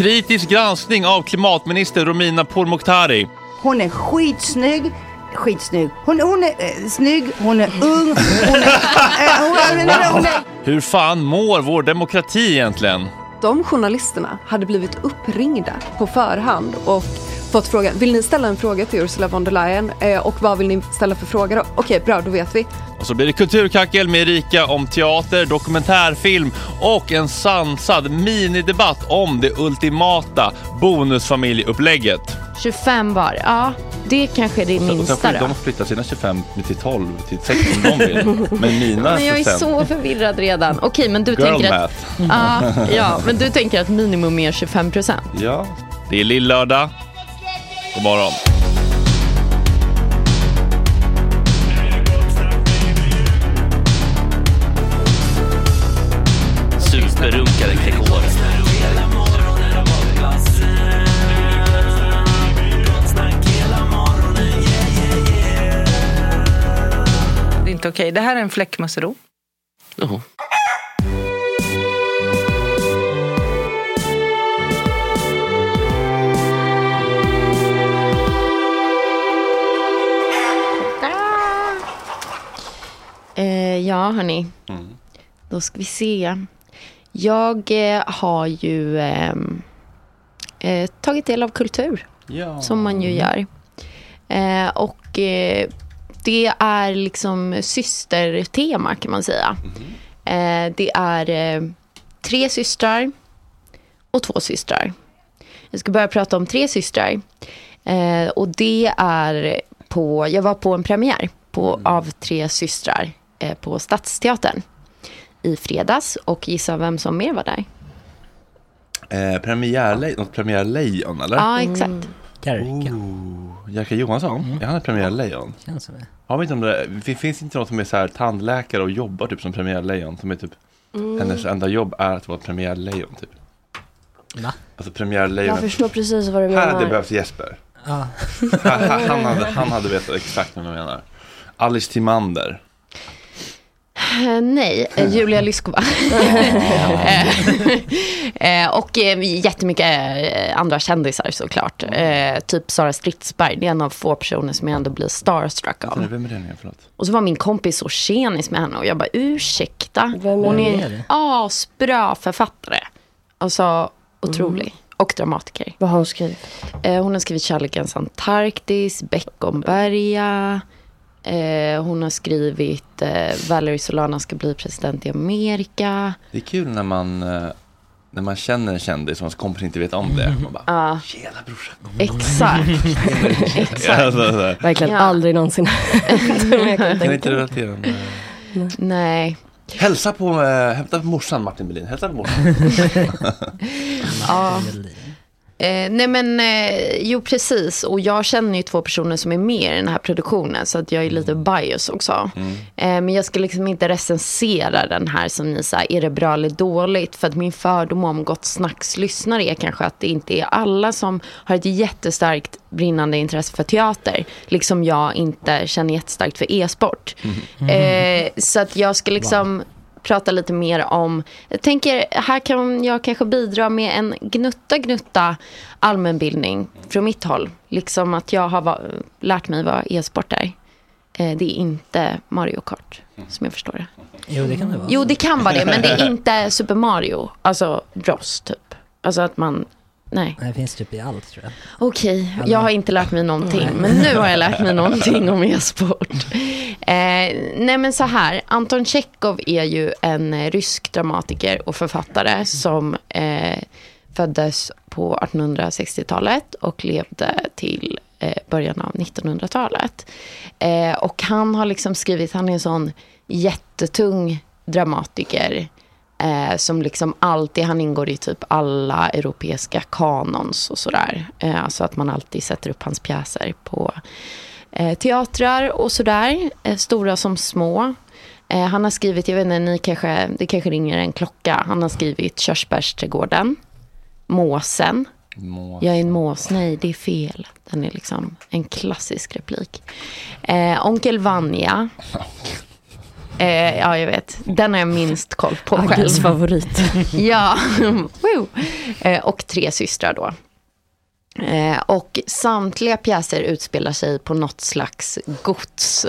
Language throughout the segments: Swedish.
Kritisk granskning av klimatminister Romina Pourmokhtari. Hon är skitsnygg. Skitsnygg. Hon, hon är eh, snygg, hon är ung, hon är... eh, hon, är- hon är, Hur fan mår vår demokrati egentligen? De journalisterna hade blivit uppringda på förhand och fått frågan, vill ni ställa en fråga till Ursula von der Leyen? Eh, och vad vill ni ställa för fråga då? Okej, bra, då vet vi. Och så blir det kulturkackel med Erika om teater, dokumentärfilm och en sansad minidebatt om det ultimata bonusfamiljeupplägget. 25 var, ja. Det kanske är det Och sen minsta får då. de flytta sina 25 till 12 till 6 om de vill. Men mina Men jag är så förvirrad redan. Okej, men du Girl tänker att... math. Ja, ja, men du tänker att minimum är 25 procent. Ja, det är lillördag. God morgon. Superrunkare Gregor. Det är inte okej. Det här är en fläckmussero. Jaha. Eh, ja, hörni. Då ska vi se. Jag eh, har ju ehm, eh, tagit del av kultur. Ja. Som man ju gör. Eh, och eh, det är liksom systertema kan man säga. Eh, det är tre systrar och två systrar. Jag ska börja prata om tre systrar. Och det är på, jag var på en premiär på, av Tre systrar på Stadsteatern i fredags. Och gissa vem som mer var där? Eh, något premiärlejon eller? Ja, exakt. Jerka. Oh, Jerka Johansson, är han ett premiärlejon? Känns det. Har vi inte om det, det finns inte någon som är så här tandläkare och jobbar typ som premiärlejon? Som är typ, hennes enda jobb är att vara premiärlejon typ. Va? Alltså premiärlejon. Jag förstår precis vad du Här hade menar. behövts Jesper. Ja. Han, han, han, hade, han hade vetat exakt vad jag menar. Alice Timander. Eh, nej, eh, Julia Lyskova. Eh, och jättemycket andra kändisar såklart. Eh, typ Sara Stridsberg, det är en av få personer som jag ändå blir starstruck av. Vem är? Förlåt. Och så var min kompis så tjenis med henne och jag bara ursäkta. Vem är Hon är en asbra författare. Alltså otrolig. Och dramatiker. Vad har hon skrivit? Eh, hon har skrivit Kärlekens Antarktis, Beckomberga. Eh, hon har skrivit eh, Valerie Solana ska bli president i Amerika. Det är kul när man, eh, när man känner en kändis och hans kompis inte vet om det. Man bara, Ja, tjena brorsan. exakt. Ja, exakt. så, så. Verkligen Ja. aldrig någonsin Men kan inte relatera. med- Nej. Hälsa på, eh, hämta morsan Martin Melin. Hälsa på morsan. Ja. Eh, nej men, eh, jo precis. Och jag känner ju två personer som är med i den här produktionen. Så att jag är lite bias också. Eh, men jag ska liksom inte recensera den här som ni säger, är det bra eller dåligt? För att min fördom om Gott Snacks lyssnare är kanske att det inte är alla som har ett jättestarkt brinnande intresse för teater. Liksom jag inte känner jättestarkt för e-sport. Eh, så att jag ska liksom prata lite mer om, jag tänker här kan jag kanske bidra med en gnutta gnutta allmänbildning från mitt håll. Liksom att jag har va- lärt mig vad e-sport är. Eh, det är inte Mario Kart, som jag förstår det. Jo, det kan det vara. Jo, det kan vara det, men det är inte Super Mario, alltså Bros typ. Alltså att man, nej. Det finns typ i allt tror jag. Okej, jag har inte lärt mig någonting. Men nu har jag lärt mig någonting om e-sport. Eh, nej men så här, Anton Tjechov är ju en eh, rysk dramatiker och författare som eh, föddes på 1860-talet och levde till eh, början av 1900-talet. Eh, och han har liksom skrivit, han är en sån jättetung dramatiker Eh, som liksom alltid, han ingår i typ alla europeiska kanons och sådär. Eh, alltså att man alltid sätter upp hans pjäser på eh, teatrar och sådär. Eh, stora som små. Eh, han har skrivit, jag vet inte, ni kanske, det kanske ringer en klocka. Han har skrivit Körsbärsträdgården, Måsen. Må- Jag är en mås, nej det är fel. Den är liksom en klassisk replik. Eh, Onkel Vanja. Eh, ja, jag vet. Den har jag minst koll på själv. Agges favorit. Ja, Woo. eh, och tre systrar då. Eh, och samtliga pjäser utspelar sig på något slags gods.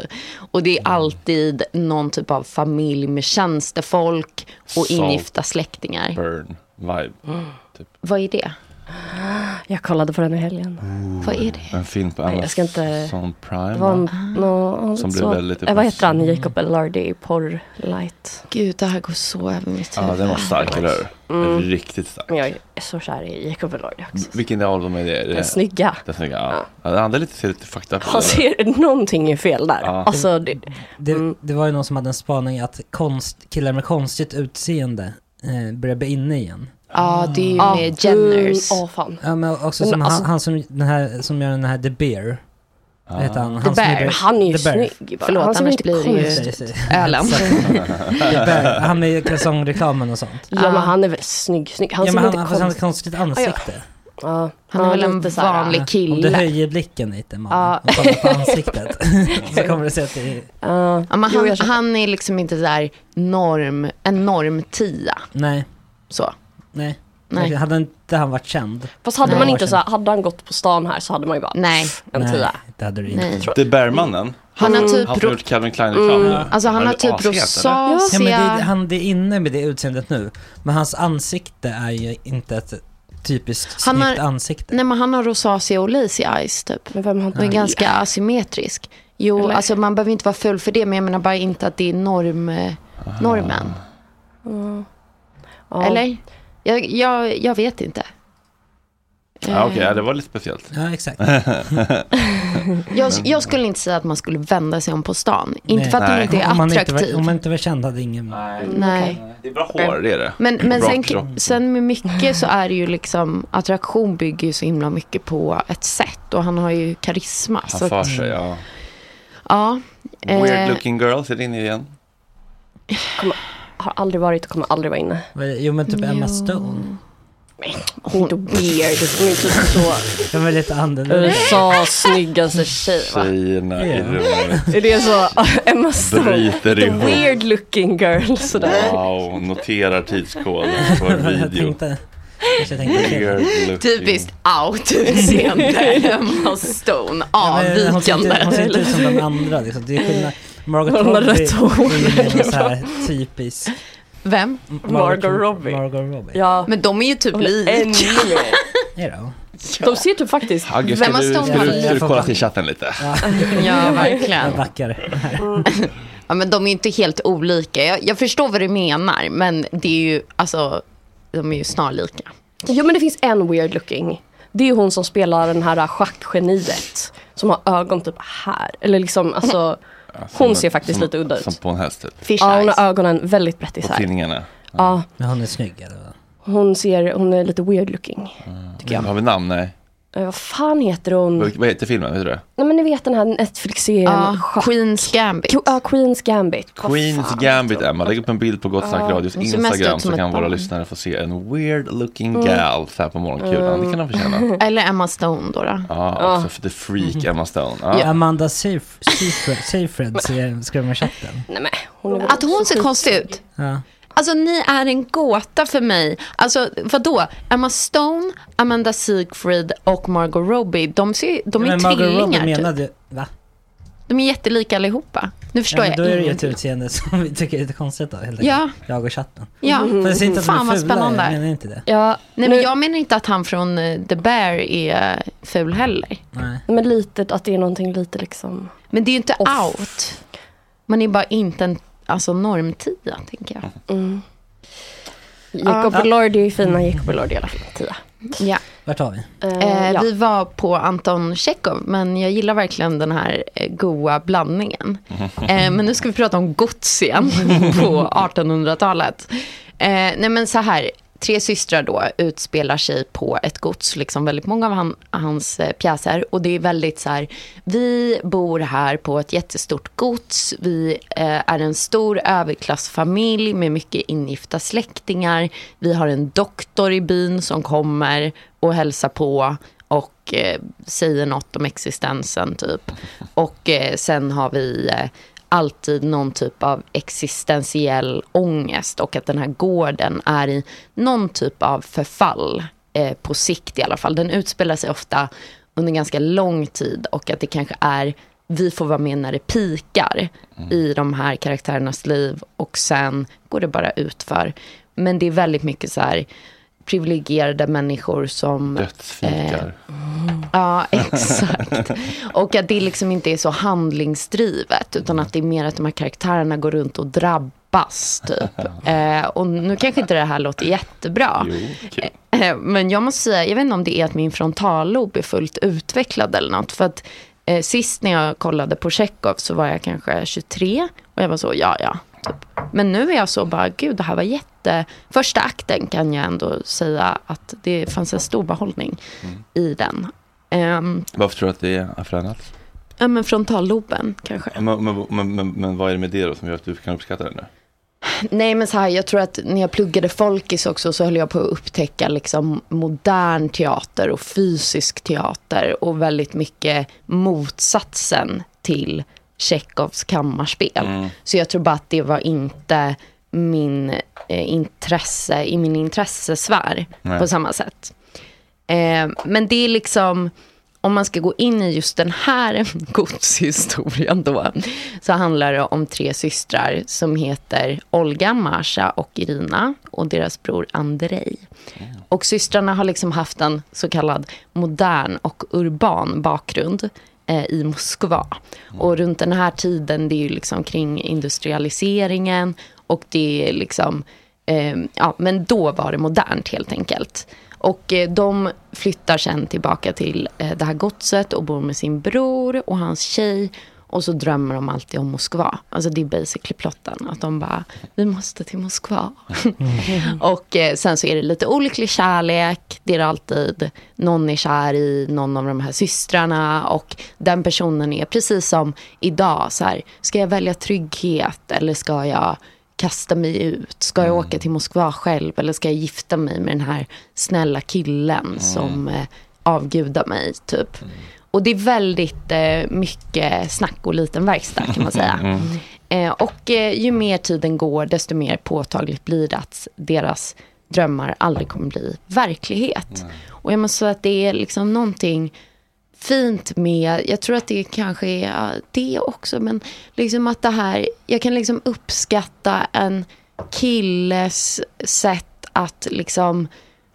Och det är alltid någon typ av familj med tjänstefolk och ingifta släktingar. Burn vibe. Typ. Vad är det? Jag kollade på den i helgen. Vad är det? En film på Nej, jag ska inte- Amazon Prime. Det var en, nå- Som blev så, väldigt eh, Vad heter han? Jacob Elordi, Porr Light. Gud, det här går så över mitt Ja, den var stark, eller hur? Mm. Riktigt stark. Men jag är så kär i Jacob Elordi också. Vilken album är det? Är det? Den snygga. Den snygga, ja. ja. Den andra lite, ser lite fucked up. Han ser någonting är fel där. Ja. Alltså, det, Det, det var ju någon som hade en spaning att konst, killar med konstigt utseende eh, börjar bli inne igen. Ja, det är ju Ja, med Jenners. mm, åh, fan. Ja men också Men som alltså- han, han som, den här, som gör den här The Bear. Vad heter han? The han som Bear. gjorde- Han är ju The snygg bara. Förlåt, han ser annars blir det ju-. Ölen. The Bear. Han med kalsongreklamen och sånt. Ja men han är väl snygg, snygg. Han ja, ser men han, fast han har konstigt ansikte. Ja, Han är väl en vanlig Om du kille. höjer blicken lite man, Ja. och kollar på ansiktet så kommer du se att det är... Ja, Ja, men han, han är liksom inte där norm, en normtia. Nej, Så. Nej. Nej. Hade inte han varit känd? Fast hade Nej. man inte så här, hade han gått på stan här så hade man ju bara Nej. en nej, tia. det hade du inte. Nej. The Bear-mannen. Han har typ Han gjort Calvin Klein-reklam nu. Alltså han har är typ? Ja, rosacea. men det, han det är inne med det utseendet nu. Men hans ansikte är ju inte ett typiskt Han har- snyggt ansikte. Nej men han har rosacea och lazy eyes typ. Men vem har är ganska asymmetrisk. Jo, Eller? alltså man behöver inte vara full för det, men jag menar bara inte att det är norm, eh, normen. Ja. Eller? Jag, jag, jag vet inte. Ja, Okej, ja, det var lite speciellt. Ja, exakt. jag, jag skulle inte säga att man skulle vända sig om på stan. Inte för att Nej. han inte är om, man inte attraktiv. var, om man inte var känd hade ingen... Nej. Det är bra hår, det är det. Men, men sen, kropp. sen med mycket så är det ju liksom, attraktion bygger ju så himla mycket på ett sätt och han har ju karisma. Han så för att, sig, ja. ja. eh, Weird looking girl, ser in igen. Har aldrig varit och kommer aldrig vara inne. Jo men typ Emma. Stone. Hon är inte weird. Hon är typ så Den var lite annorlunda. USAs snyggaste tjej va? Tjejerna i Ja. rummet. Är det så? Emma Stone. Bryter The ihop. weird looking girl sådär. Wow, noterar tidskod för Jag video. Typiskt out-utseende. Emma Stone. Ja, men Hon ser Avvikande. inte, hon ser inte ut som den andra. Liksom. Det är skillnad. Margot Robbie rött hår. är ju så här typisk. Vem? Margot Robbie. Margot Robbie. Ja, Men de är ju typ lika. ännu mer. Ja, då. De ser typ faktiskt Hagge, ska Vem har du, ska du, ska du kolla till chatten lite? Ja, Ja, jag verkligen. backar. Ja, men de är ju inte helt olika. Jag, jag förstår vad du menar, men det är ju, alltså, de är ju snarlika. Jo men det finns en weird looking. Det är hon som spelar den här schackgeniet. Som har ögon typ här. Eller liksom alltså. Hon ser faktiskt som, lite udda ut. Som på en häst typ. Fish Ja hon eyes. har ögonen väldigt brett På isär. tidningarna. Ja, Men hon är snygg eller hon ser, hon är lite weird looking. Tycker jag. Har vi namn? Nej. Eh, vad fan heter hon? Vad vad heter filmen? Vet du det? Nej men ni vet den här Netflix-serien. Ja, Schack- Queen's Gambit. Ja, Queen's Gambit. Queens fan Gambit? Emma, lägg upp en bild på Gott Snack Ja, Radios Instagram så kan våra barn. lyssnare få se en weird looking Mm. gal så här på morgonkulan. Det kan de förtjäna. Eller Emma Stone då. Ja, också för the freak Emma Stone. Ja. Amanda Seyf- Seyfried ser- skrev med chatten. Nej men hon Att hon ser konstig ut. Ja. Alltså ni är en gåta för mig. Alltså vadå? Emma Stone, Amanda Seyfried och Margot Robbie, de, ser, de är Men Margot Robbie typ. menade... Va? De är jättelika allihopa. Nu Ja, förstår men då är jag det ju ett utseende som vi tycker är lite konstigt då, helt enkelt. Ja. Jag och chatten. Ja, jag säger inte att fan är vad fula, spännande. jag menar inte det. Ja, Nej men jag menar inte att han från eh, The Bear är ful heller. Nej. men lite att det är någonting lite liksom. Men det är ju inte Off. out. Man är bara inte en normtia, tänker jag. Mm. Jacob Ja. Elordi är fina, Jacob Elordi i alla fall. Tia. Ja. Vart har vi? Eh, Eh, ja. Vi var på Anton Tjechov, men jag gillar verkligen den här eh, goa blandningen. Eh, men nu ska vi prata om gods igen på 1800-talet. Eh, nej men så här, Tre systrar då utspelar sig på ett gods, liksom väldigt många av han, hans eh, pjäser. Och det är väldigt så här, vi bor här på ett jättestort gods. Vi eh, är en stor överklassfamilj med mycket ingifta släktingar. Vi har en doktor i byn som kommer och hälsar på och eh, säger något om existensen typ. Och eh, sen har vi eh, alltid någon typ av existentiell ångest och att den här gården är i någon typ av förfall eh, på sikt i alla fall. Den utspelar sig ofta under ganska lång tid och att det kanske är vi får vara med när det pikar i de här karaktärernas liv och sen går det bara utför. Men det är väldigt mycket så här privilegierade människor som... Dödsfikar. Ja, exakt. Och att det liksom inte är så handlingsdrivet, utan att det är mer att de här karaktärerna går runt och drabbas, typ. Eh, och nu kanske inte det här låter jättebra. Eh, Men jag måste säga, jag vet inte om det är att min frontallob är fullt utvecklad eller något. För att eh, sist när jag kollade på Chekhov så var jag kanske 23. Och jag var så, ja, ja. Typ. Men nu är jag så bara, gud det här var jätte... Första akten kan jag ändå säga att det fanns en stor behållning i den. Ehm, Varför tror du att det har förändrats? ja, men frontalloben kanske. Men, men, men, men, men vad är det med det då som gör att du kan uppskatta det nu? Nej men så här, jag tror att när jag pluggade folkis också så höll jag på att upptäcka liksom modern teater och fysisk teater och väldigt mycket motsatsen till Tjechovs kammarspel. Så jag tror bara att det var inte min eh, intresse, i min intressesfär Nej. på samma sätt. Eh, men det är liksom, om man ska gå in i just den här godshistorien då, så handlar det om tre systrar som heter Olga, Masha och Irina och deras bror Andrei. Och systrarna har liksom haft en så kallad modern och urban bakgrund Eh, i Moskva. Och runt den här tiden, det är ju liksom kring industrialiseringen och det är liksom, eh, ja men då var det modernt helt enkelt. Och eh, de flyttar sen tillbaka till eh, det här godset och bor med sin bror och hans tjej. Och så drömmer de alltid om Moskva. Alltså det är basically plotten. Att de bara, vi måste till Moskva. och eh, sen så är det lite olycklig kärlek. Det är det alltid. Någon är kär i någon av de här systrarna. Och den personen är precis som idag. Så här, ska jag välja trygghet eller ska jag kasta mig ut? Ska jag åka till Moskva själv eller ska jag gifta mig med den här snälla killen som eh, avgudar mig typ? Och det är väldigt eh, mycket snack och liten verkstad kan man säga. Mm. Eh, och eh, ju mer tiden går desto mer påtagligt blir det att deras drömmar aldrig kommer bli verklighet. Och jag måste säga att det är liksom någonting fint med, jag tror att det kanske är ja, det också, men liksom att det här, jag kan liksom uppskatta en killes sätt att liksom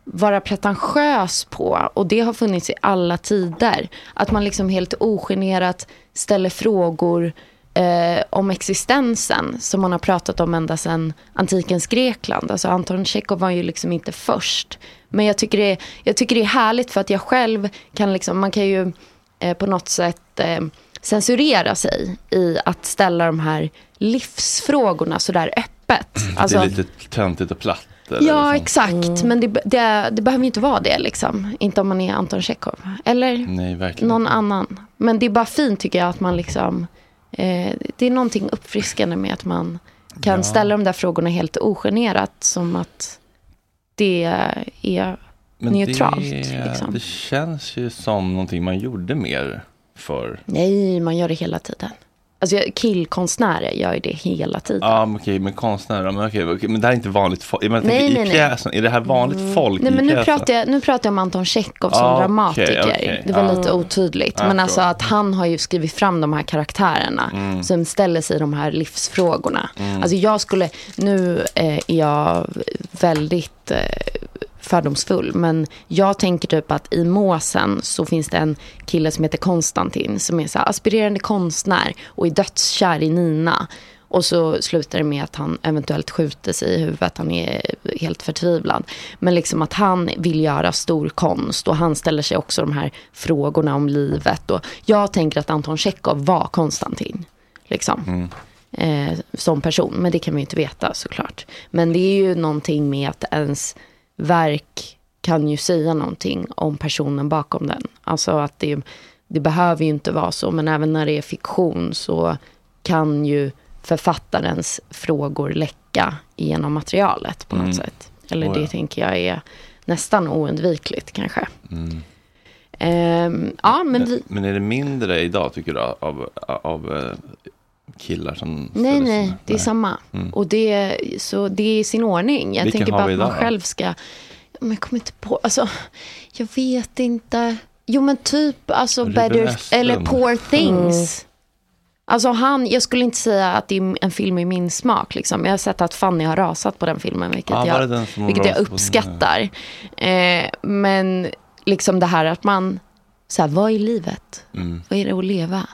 vara pretentiös på. Och det har funnits i alla tider. Att man liksom helt ogenerat ställer frågor eh, om existensen som man har pratat om ända sedan antikens Grekland. Alltså Anton Tjechov var ju liksom inte först. Men jag tycker det är, jag tycker det är härligt för att jag själv kan liksom, man kan ju eh, på något sätt eh, censurera sig i att ställa de här livsfrågorna sådär öppet. Alltså- det är lite töntigt och platt. Eller Ja, liksom. exakt. Men det, det, det behöver ju inte vara det. Liksom. Inte om man är Anton Tjechov. Eller Nej, någon annan. Men det är bara fint tycker jag att man liksom... Eh, det är någonting uppfriskande med att man kan Ja. ställa de där frågorna helt ogenerat. Som att det är neutralt. det, liksom. det känns ju som någonting man gjorde mer för. Nej, man gör det hela tiden. Alltså jag- killkonstnärer gör ju det hela tiden. Ja, men okej, men konstnärer, men, okej, okej, men det här är inte vanligt folk. Men Nej, nej, i nej. Mm. pjäsen, är det här vanligt folk Nej, men nu pratar, jag, nu pratar jag om Anton Tjechov som Ah, dramatiker. okej. Det var Ah. lite otydligt. Jag men alltså att han har ju skrivit fram de här karaktärerna Mm. som ställer sig de här livsfrågorna. Mm. Alltså jag skulle, nu eh, är jag väldigt eh, fördomsfull, men jag tänker typ att i Måsen så finns det en kille som heter Konstantin som är så här aspirerande konstnär och är dödskär i Nina. Och så slutar det med att han eventuellt skjuter sig i huvudet. Han är helt förtvivlad. Men liksom att han vill göra stor konst. Och han ställer sig också de här frågorna om livet. Och jag tänker att Anton Tjechov var Konstantin. Liksom. Eh, som person. Men det kan man ju inte veta såklart. Men det är ju någonting med att ens verk kan ju säga någonting om personen bakom den. Alltså att det, det behöver ju inte vara så. Men även när det är fiktion så kan ju författarens frågor läcka genom materialet på något Mm. sätt. Eller Oh, det ja. tänker jag är nästan oundvikligt kanske. Mm. Ehm, ja, men vi, Men är det mindre idag tycker du av, av eh, killar som nej, nej, det är samma. Mm. Och det, så det är i sin ordning. Jag Vilken tänker bara att man själv ska... Men jag kommer inte på... Alltså, jag vet inte. Jo, men typ alltså Ruben Better... Östlund. Eller Poor Things. Alltså han, jag skulle inte säga att det är en film i min smak. Liksom. Jag har sett att Fanny har rasat på den filmen, vilket, det jag, den vilket jag uppskattar. Eh, men liksom det här att man, så här, vad är livet? Mm. Vad är det att leva?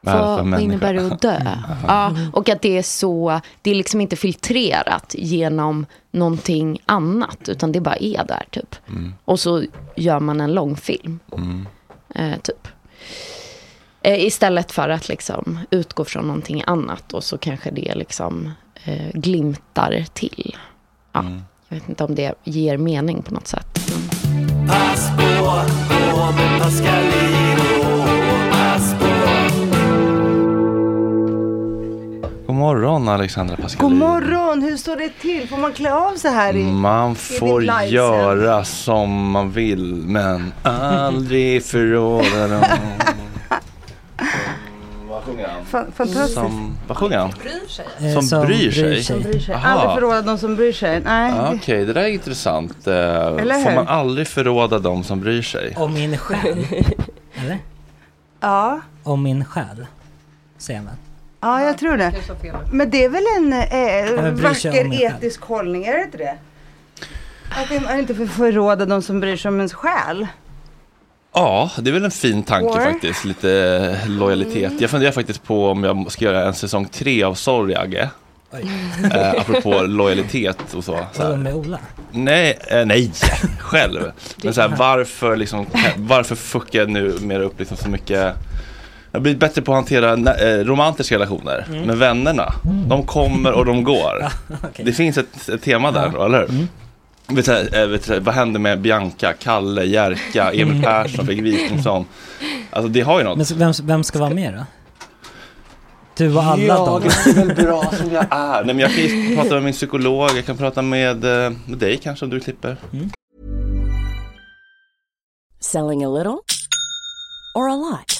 Vad innebär det att dö? Ja, och att det är så, det är liksom inte filtrerat genom någonting annat, utan det bara är där typ. Mm. Och så gör man en långfilm, Mm. eh, typ. Eh, istället för att liksom utgå från någonting annat och så kanske det liksom eh, glimtar till. Ja, Mm. Jag vet inte om det ger mening på något sätt. Pass på, gå med Pascalino. Morgon Alexandra God Pascalin. morgon, hur står det till? Får man klä av sig här i... Man får göra som man vill men aldrig förråda dem. Vad sjunger han? Fa- fantastiskt. Som, vad sjunger han? Eh, Som, som bryr sig. bryr sig. Som bryr sig. Aldrig förråda de som bryr sig. Nej. Ja, det- Okej, det där är intressant. Eh, Eller får hur? man aldrig förråda dem som bryr sig? Om min själ. Eller? Ja. Om min själ. Säger man. Ja, jag tror det. Men det är väl en eh, vacker själv. etisk hållning, är det inte det? Att man inte får förråda de som bryr sig om ens själ. Ja, det är väl en fin tanke Or? faktiskt. Lite eh, lojalitet. Jag funderar faktiskt på om jag ska göra en säsong tre av Sorjage. Eh, apropå lojalitet och så. så här. med Ola? Nej, eh, nej, själv. Men så här, varför, liksom, varför fuckar jag nu mer upp liksom så mycket jag har blivit bättre på att hantera eh, romantiska relationer. Mm. Men vännerna, de kommer och de går. okej. Det finns ett, ett tema där, eller hur? Mm. Vet du, eh, vet du, vad händer med Bianca, Kalle, Jerka, Emil Persson, Fredrik Wikingsson? Alltså det har ju något. Men vem, vem ska vara med då? Du och alla ja, de? det är väl bra som jag är. Nej, men jag kan ju prata med min psykolog, jag kan prata med, eh, med dig kanske om du klipper. Selling a little or a lot?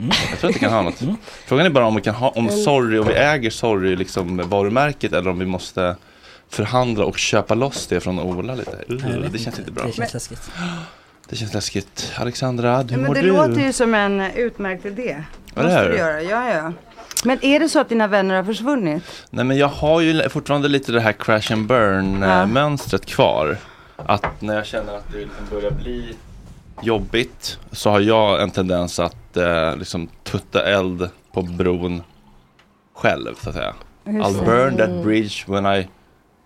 Jag tror att det kan ha något. Frågan är bara om vi kan ha, om sorry, om vi äger sorry liksom varumärket eller om vi måste förhandla och köpa loss det från Ola lite. Vet det känns inte. inte bra. Det känns läskigt. Det känns läskigt. Alexandra, hur Ja, mår det du? låter ju som en utmärkt idé. Eller Måste du göra, ja ja. Men är det så att dina vänner har försvunnit? Nej men jag har ju fortfarande lite det här crash and burn eh, Ja. mönstret kvar. Att när jag känner att det liksom börjar bli jobbigt så har jag en tendens att eh, liksom tutta eld på bron själv så att säga. I'll burn that bridge when I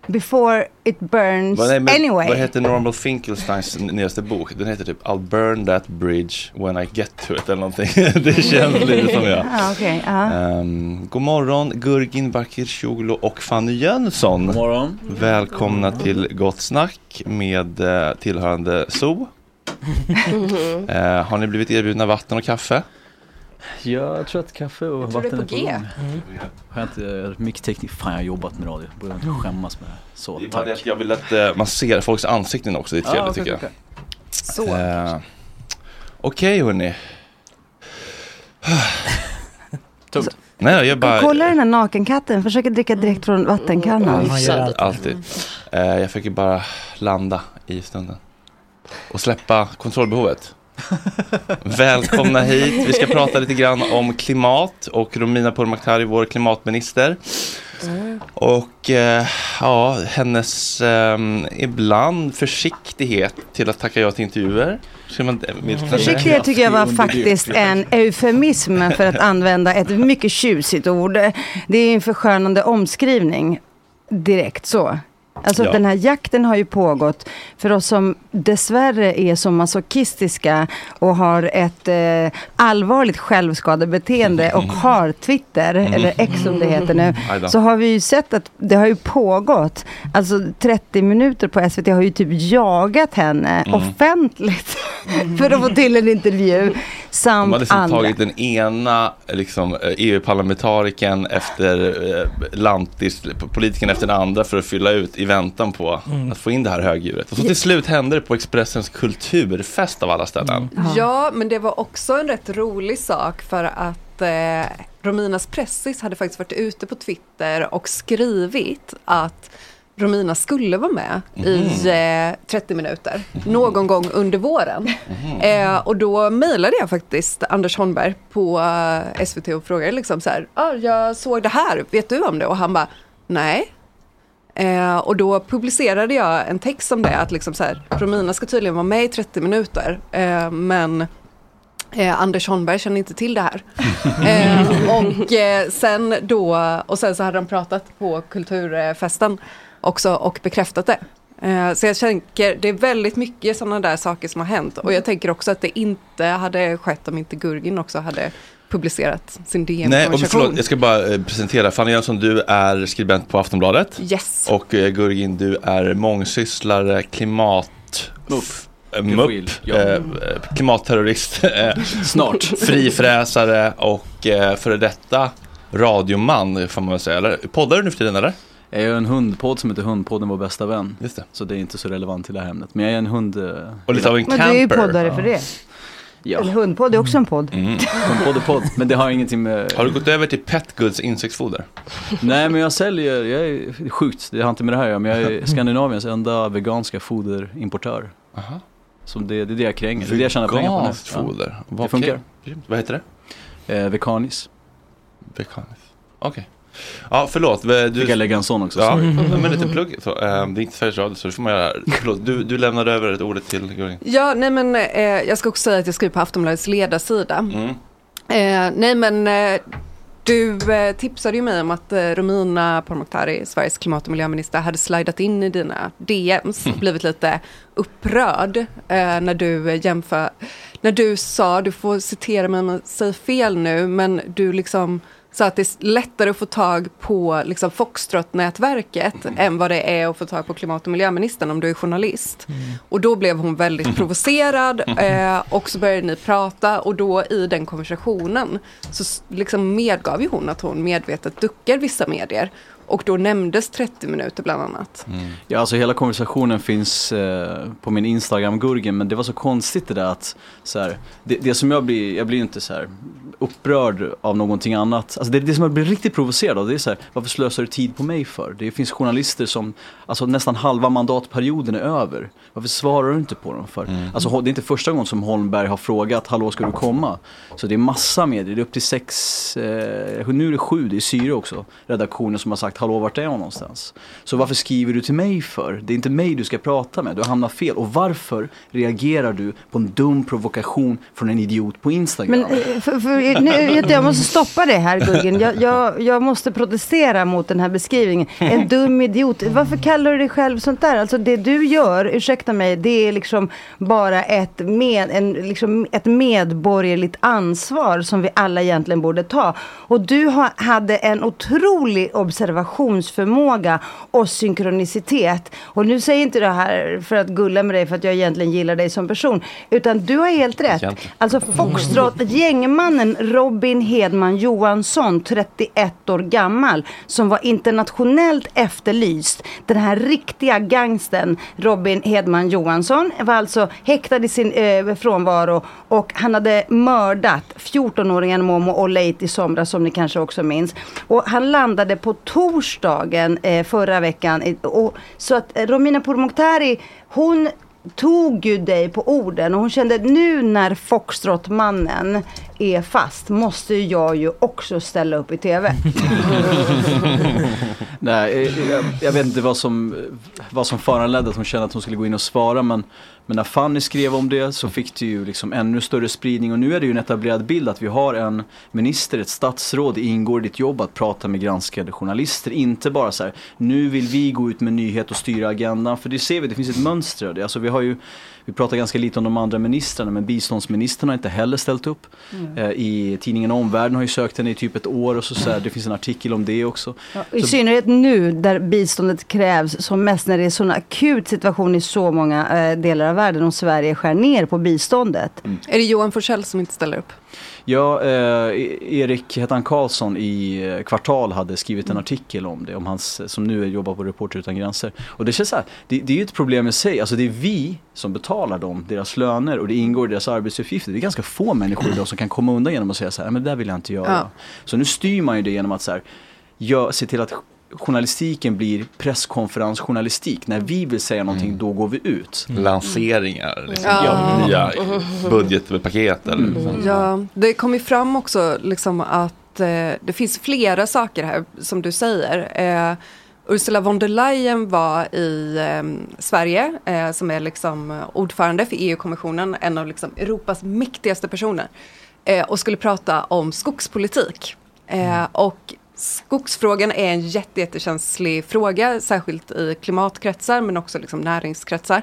Before it burns Vad, nej, men anyway. vad heter Normal Finkelsteins nyaste bok? Den heter typ I'll burn that bridge when I get to it eller någonting. det känns lite som jag. Ja, okej. ja. Ehm, god morgon Gurgin Bakircioglu och Fanny Jönsson. God morgon. Välkomna till Gott Snack med eh, tillhörande zoo. Eh, har ni blivit erbjudna vatten och kaffe? Jag tror att kaffe och Jag det är vatten på är på G. gång. Har jag inte mycket teknik? Fan jag har jobbat med radio. Borde inte skämmas med det. Så tack. att jag vill att eh, man ser folks ansikten också, det är trevligt okej, tycker okej. jag. Så. Eh, Okej hörni. Tungt. Nej, jag bara... Kolla den här nakenkatten, försöker dricka direkt från vattenkannan. Alltid. Eh, jag försöker bara landa i stunden. Och släppa kontrollbehovet. Välkomna hit. Vi ska prata lite grann om klimat och Romina Pourmokhtari, vår klimatminister. Och eh, ja, hennes eh, ibland försiktighet till att tacka ja till intervjuer. Man. Försiktighet tycker jag var faktiskt en eufemism för att använda ett mycket tjusigt ord. Det är en förskönande omskrivning. Direkt så. Alltså Ja. den här jakten har ju pågått för oss som dessvärre är så masochistiska och har ett eh, allvarligt självskadebeteende och har Twitter, Mm. eller X som det heter nu, så har vi ju sett att det har ju pågått, alltså 30 minuter på SVT har ju typ jagat henne Mm. offentligt för att få till en intervju. De Samt har liksom andra. tagit den ena liksom, eh, EU-parlamentarikern efter eh, lantis, politikern efter den andra för att fylla ut i väntan på Mm. att få in det här högdjuret. Och så till slut hände det på Expressens kulturfest av alla ställen. Ja, men det var också en rätt rolig sak för att eh, Rominas Pressis hade faktiskt varit ute på Twitter och skrivit att Romina skulle vara med i eh, 30 minuter någon gång under våren. Eh, och då mejlade jag faktiskt Anders Holmberg på eh, SVT och frågade liksom så här, ah, jag såg det här, vet du om det? Och han bara, nej. Eh, och då publicerade jag en text om det, att liksom så här, Romina ska tydligen vara med i 30 minuter, eh, men eh, Anders Holmberg känner inte till det här. eh, och, eh, sen då, och sen så hade de pratat på kulturfesten också och bekräftat det. Eh, så jag tänker, det är väldigt mycket sådana där saker som har hänt. Och jag tänker också att det inte hade skett om inte Gurgin också hade publicerat sin Nej, och DM-konversation. förlåt, jag ska bara eh, presentera. Fanny Jönsson, du är skribent på Aftonbladet. Yes. Och eh, Gurgin, du är mångsysslare, klimat... Eh, Mupp, ja. eh, eh, klimatterrorist, eh, Snart. frifräsare och eh, före detta radioman får man väl säga. Eller poddar du nu för tiden eller? Jag gör en hundpodd som heter Hundpodden vår bästa vän. Just det. Så det är inte så relevant till det här ämnet. Men jag är en hund... eh, Och lite av en Men du är ju camper. poddare för det. Ja. Eller hundpodd är också en podd. Mm. Hundpodd är podd, men det har ingenting med... Har du gått över till Petgoods insektsfoder? Nej men jag säljer, jag är det är sjukt, det har inte med det här att göra, men jag är Skandinaviens enda veganska foderimportör. Aha. Så det, det är det jag kränger, det är det jag tjänar pengar på nu. Veganskt foder. Ja. Det funkar. Vad heter det? Eh, Vekanis. Vekanis. Okej. Ja, förlåt. Du... Fick jag lägga en sån också? Ja, sorry. men lite plugg. Så, eh, det är inte Sveriges Radio så det får man göra. Förlåt, du, du lämnade över ett ordet till Gurgin. Ja, nej men eh, jag ska också säga att jag skriver på Aftonbladets ledarsida. Mm. Eh, nej men eh, du eh, tipsade ju mig om att eh, Romina Pourmokhtari, Sveriges klimat och miljöminister, hade slidat in i dina DMs, Mm. blivit lite upprörd när du jämför, när du sa, du får citera mig om jag säger fel nu, men du liksom sa att det är lättare att få tag på liksom, Foxtrot-nätverket än vad det är att få tag på klimat och miljöministern om du är journalist. Och då blev hon väldigt provocerad eh, och så började ni prata och då i den konversationen så liksom medgav ju hon att hon medvetet duckar vissa medier. Och då nämndes 30 minuter bland annat. Ja, alltså hela konversationen finns eh, på min Instagram Gurgen men det var så konstigt det där att så här, det, det som jag blir, jag blir inte så här upprörd av någonting annat. Alltså det, det som jag blir riktigt provocerad av det är så här, varför slösar du tid på mig för? Det finns journalister som, alltså nästan halva mandatperioden är över. Varför svarar du inte på dem för? Alltså det är inte första gången som Holmberg har frågat, hallå ska du komma? Så det är massa medier, det är upp till sex, eh, nu är det sju, det är Syre också, redaktioner som har sagt, hallå vart är jag någonstans? Så varför skriver du till mig för? Det är inte mig du ska prata med, du hamnar fel. Och varför reagerar du på en dum provokation från en idiot på Instagram? Men eh, för, för, eh, nu, vet du, jag måste stoppa det här Guggen. Jag, jag, jag måste protestera mot den här beskrivningen. En dum idiot. Varför kallar du dig själv sånt där? Alltså det du gör, ursäkta mig, det är liksom bara ett, med, en, liksom ett medborgerligt ansvar som vi alla egentligen borde ta. Och du ha, hade en otrolig observation observationsförmåga och synkronicitet. Och nu säger inte det här för att gulla med dig för att jag egentligen gillar dig som person. Utan du har helt rätt. Alltså Foxtrot, gängmannen Robin Hedman Johansson, 31 år gammal, som var internationellt efterlyst. Den här riktiga gangsten Robin Hedman Johansson var alltså häktad i sin eh, frånvaro och han hade mördat 14-åringen Momo Oleit i somras som ni kanske också minns. Och han landade på torsdagen eh, förra veckan. Och, så att eh, Romina Pourmokhtari, hon tog ju dig på orden och hon kände nu när Foxtrot-mannen är fast måste jag ju också ställa upp i TV. Nej, eh, jag, jag vet inte vad som, vad som föranledde att hon kände att hon skulle gå in och svara men, men när Fanny skrev om det så fick det ju liksom ännu större spridning och nu är det ju en etablerad bild att vi har en minister, ett statsråd, det ingår i ditt jobb att prata med granskade journalister. Inte bara så här, nu vill vi gå ut med nyhet och styra agendan för det ser vi, det finns ett mönster av det. Alltså vi har ju vi pratar ganska lite om de andra ministrarna men biståndsministern har inte heller ställt upp. Mm. Eh, I tidningen Omvärlden har ju sökt henne i typ ett år och så, så här, det finns en artikel om det också. I Så- synnerhet nu där biståndet krävs som mest när det är sån akut situation i så många eh, delar av världen och Sverige skär ner på biståndet. Är det Johan Forssell som inte ställer upp? Ja, eh, Erik heter han Karlsson i eh, Kvartal hade skrivit en artikel om det, om hans, som nu jobbar på Reporter utan gränser. Och det känns så här, det, det är ju ett problem i sig, alltså det är vi som betalar dem, deras löner och det ingår i deras arbetsuppgifter. Det är ganska få människor idag som kan komma undan genom att säga så här, "Nej, men det där vill jag inte göra. Ja. Så nu styr man ju det genom att så här, gör, se till att journalistiken blir presskonferensjournalistik. När vi vill säga någonting, då går vi ut. Lanseringar, liksom, Ja. nya budgetpaket eller Mm. liksom. Ja, det kom ju fram också liksom att eh, det finns flera saker här som du säger. Eh, Ursula von der Leyen var i eh, Sverige eh, som är liksom ordförande för EU-kommissionen, en av liksom Europas mäktigaste personer eh, och skulle prata om skogspolitik. Eh, och skogsfrågan är en jätte, jättekänslig fråga, särskilt i klimatkretsar men också liksom näringskretsar.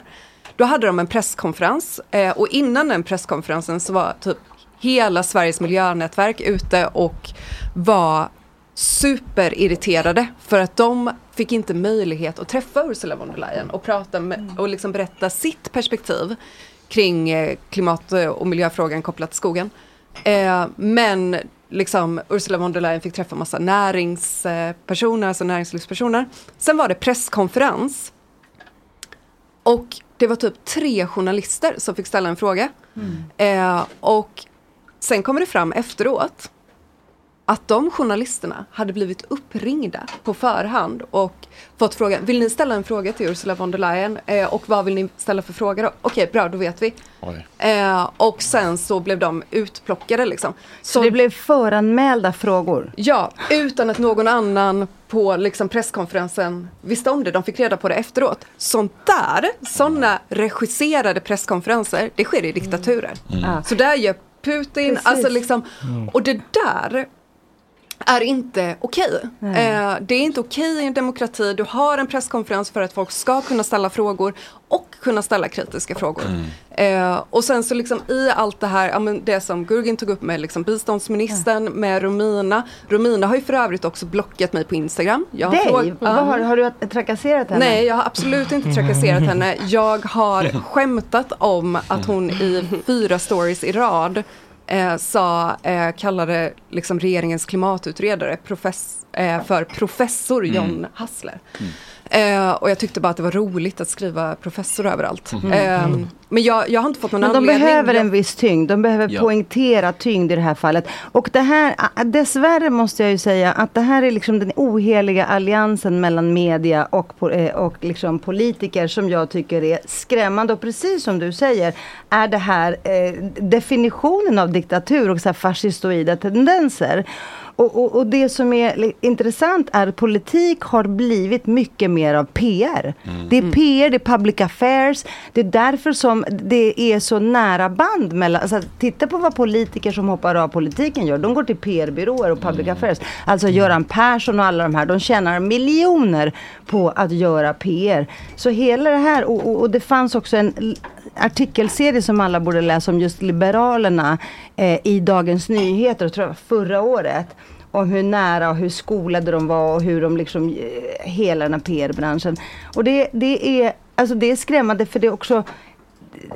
Då hade de en presskonferens eh, och innan den presskonferensen så var typ hela Sveriges miljönätverk ute och var superirriterade för att de fick inte möjlighet att träffa Ursula von der Leyen och prata med, och liksom berätta sitt perspektiv kring eh, klimat och miljöfrågan kopplat till skogen. Eh, men liksom Ursula von der Leyen fick träffa massa näringspersoner, alltså näringslivspersoner. Sen var det presskonferens och det var typ tre journalister som fick ställa en fråga. Eh, och sen kommer det fram efteråt att de journalisterna hade blivit uppringda på förhand och fått frågan, vill ni ställa en fråga till Ursula von der Leyen? Eh, och vad vill ni ställa för fråga då? Okej, bra, då vet vi. Eh, och sen så blev de utplockade liksom. Så det blev föranmälda frågor? Ja, utan att någon annan på liksom presskonferensen visste om det. De fick reda på det efteråt. Sånt där, sådana regisserade presskonferenser, det sker i diktaturer. Mm. Så där gör Putin, Precis. alltså liksom, och det där är inte okej. Eh, det är inte okej i en demokrati. Du har en presskonferens för att folk ska kunna ställa frågor och kunna ställa kritiska frågor. Eh, och sen så liksom i allt det här, ja, men det som Gurgin tog upp med liksom biståndsministern, med Romina. Romina har ju för övrigt också blockat mig på Instagram. Jag har Dig? fråg- har, har du trakasserat henne? Nej, jag har absolut inte trakasserat henne. Jag har skämtat om att hon i fyra stories i rad eh, sa, eh, kallade liksom regeringens klimatutredare profess, eh, för professor John Mm. Hassler. Eh, och jag tyckte bara att det var roligt att skriva professor överallt. Mm. Eh, men jag, jag har inte fått någon Men de anledning. behöver en viss tyngd. De behöver Ja. poängtera tyngd i det här fallet. Och det här, dessvärre måste jag ju säga att det här är liksom den oheliga alliansen mellan media och, eh, och liksom politiker som jag tycker är skrämmande. Och precis som du säger är det här eh, definitionen av diktatur och så här fascistoida tendenser. Och, och, och det som är intressant är att politik har blivit mycket mer av PR. Det är PR, det är public affairs. Det är därför som det är så nära band mellan, alltså, titta på vad politiker som hoppar av politiken gör. De går till PR-byråer och public affairs. Alltså Göran Persson och alla de här, de tjänar miljoner på att göra PR. Så hela det här, och, och, och det fanns också en artikelserie som alla borde läsa om just Liberalerna eh, i Dagens Nyheter, tror jag, förra året. om hur nära och hur skolade de var och hur de liksom, eh, hela den här PR-branschen. Och det, det, är, alltså det är skrämmande för det är också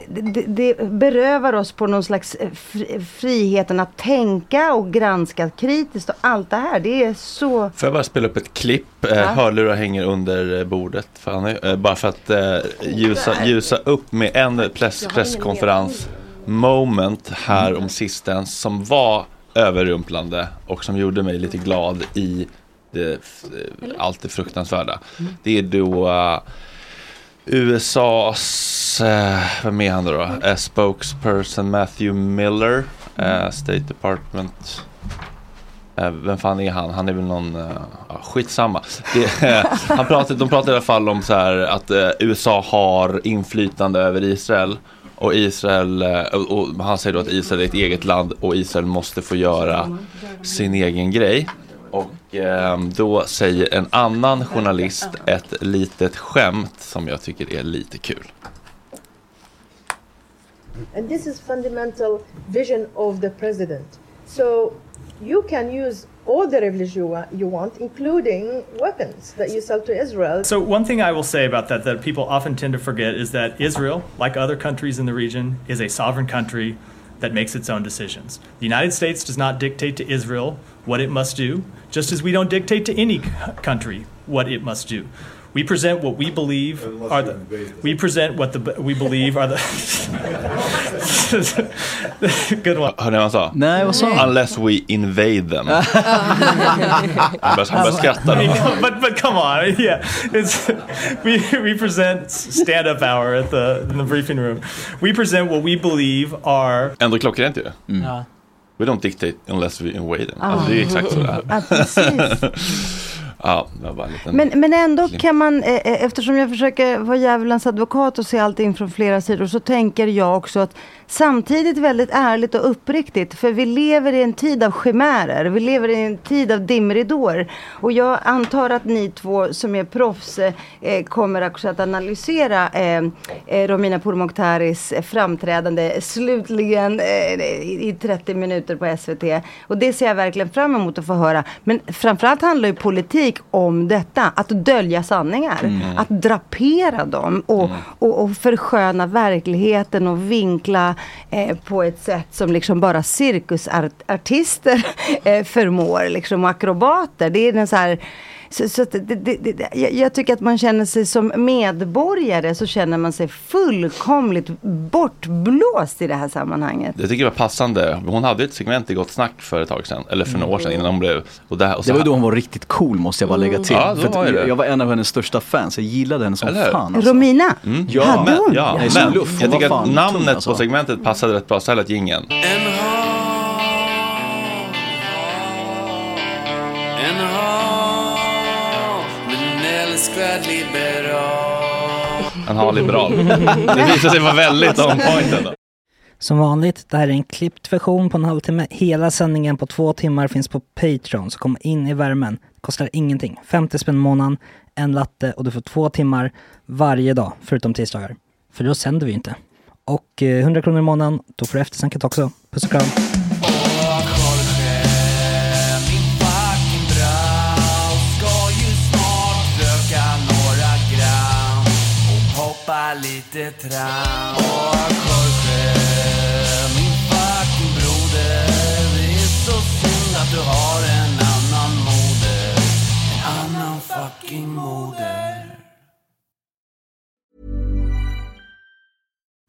det, det, berövar oss på någon slags eh, fri, friheten att tänka och granska kritiskt och allt det här. Det är så... Får jag bara spela upp ett klipp? Eh, Ja. Hörlurar hänger under eh, bordet. Eh, bara för att ljusa, ljusa upp med en press, presskonferens moment här om sistens som var överrumplande och som gjorde mig lite glad i det, allt det fruktansvärda. Det är då USAs, eh, vem är han då? Eh, spokesperson Matthew Miller, eh, State Department. Eh, vem fan är han? Han är väl någon, eh, skitsamma. Det, eh, han pratar, de pratar i alla fall om så här att eh, USA har inflytande över Israel. Och Israel, och han säger då att Israel är ett eget land och Israel måste få göra sin egen grej. Och eh, då säger en annan journalist ett litet skämt som jag tycker är lite kul. And this is fundamental vision of the president. So you can use all the leverage you, you want, including weapons that you sell to Israel. So, one thing I will say about that that people often tend to forget is that Israel, like other countries in the region, is a sovereign country that makes its own decisions. The United States does not dictate to Israel what it must do, just as we don't dictate to any c- country what it must do. We present what we believe are the. We present what the we believe are the. Good one. Hörde ni vad han sa? Nej, vad sa han? Unless we invade them. han började, han började skratta I mean, då. but but come on, yeah, it's we we present stand up hour at the in the briefing room. We present what we believe are Ändå klockrent ju. Mm. Ja. We don't dictate unless we invade them. Ah. Alltså, det är exakt så det är. Ja, precis. ja. Men, men ändå kan man, eh, eh, eftersom jag försöker vara djävulens advokat och se allting från flera sidor, så tänker jag också att samtidigt väldigt ärligt och uppriktigt, för vi lever i en tid av chimärer, vi lever i en tid av dimridåer. Och jag antar att ni två som är proffs eh, kommer också att analysera eh, eh, Romina Pourmokhtaris eh, framträdande slutligen eh, i, i 30 minuter på SVT. Och det ser jag verkligen fram emot att få höra. Men framförallt handlar ju politik om detta, att dölja sanningar. Mm. Att drapera dem och, och, och försköna verkligheten och vinkla eh, på ett sätt som liksom bara cirkusartister eh, förmår, liksom och akrobater. Det är den så här så, så att det, det, det, jag, jag tycker att man känner sig som medborgare så känner man sig fullkomligt bortblåst i det här sammanhanget. Jag tycker det var passande. Hon hade ett segment i Gott Snack för ett tag sedan. Eller för några år sedan innan hon blev... Och det, här, och så Det var ju då hon var riktigt cool måste jag bara lägga till. Ja, då För att var jag var en av hennes största fans, jag gillade henne som Eller fan. Alltså. Romina? Mm. Ja, Ja, men, hon? ja, men luff, hon jag tycker att tung, namnet alltså. på segmentet passade rätt bra. Så här lät jingeln. Älskvärd liberal. En har liberal. Det visade sig vara väldigt on point ändå. Som vanligt, det här är en klippt version på en halvtimme. Hela sändningen på två timmar finns på Patreon, så kom in i värmen. Kostar ingenting. 50 spänn i månaden, en latte och du får två timmar varje dag, förutom tisdagar. För då sänder vi inte. Och eh, 100 kronor i månaden, då får du eftersnacket också. Puss och kram. Lite tram. och Jorge, min fucking broder. Det är så synd att du har en annan moder. En annan fucking moder.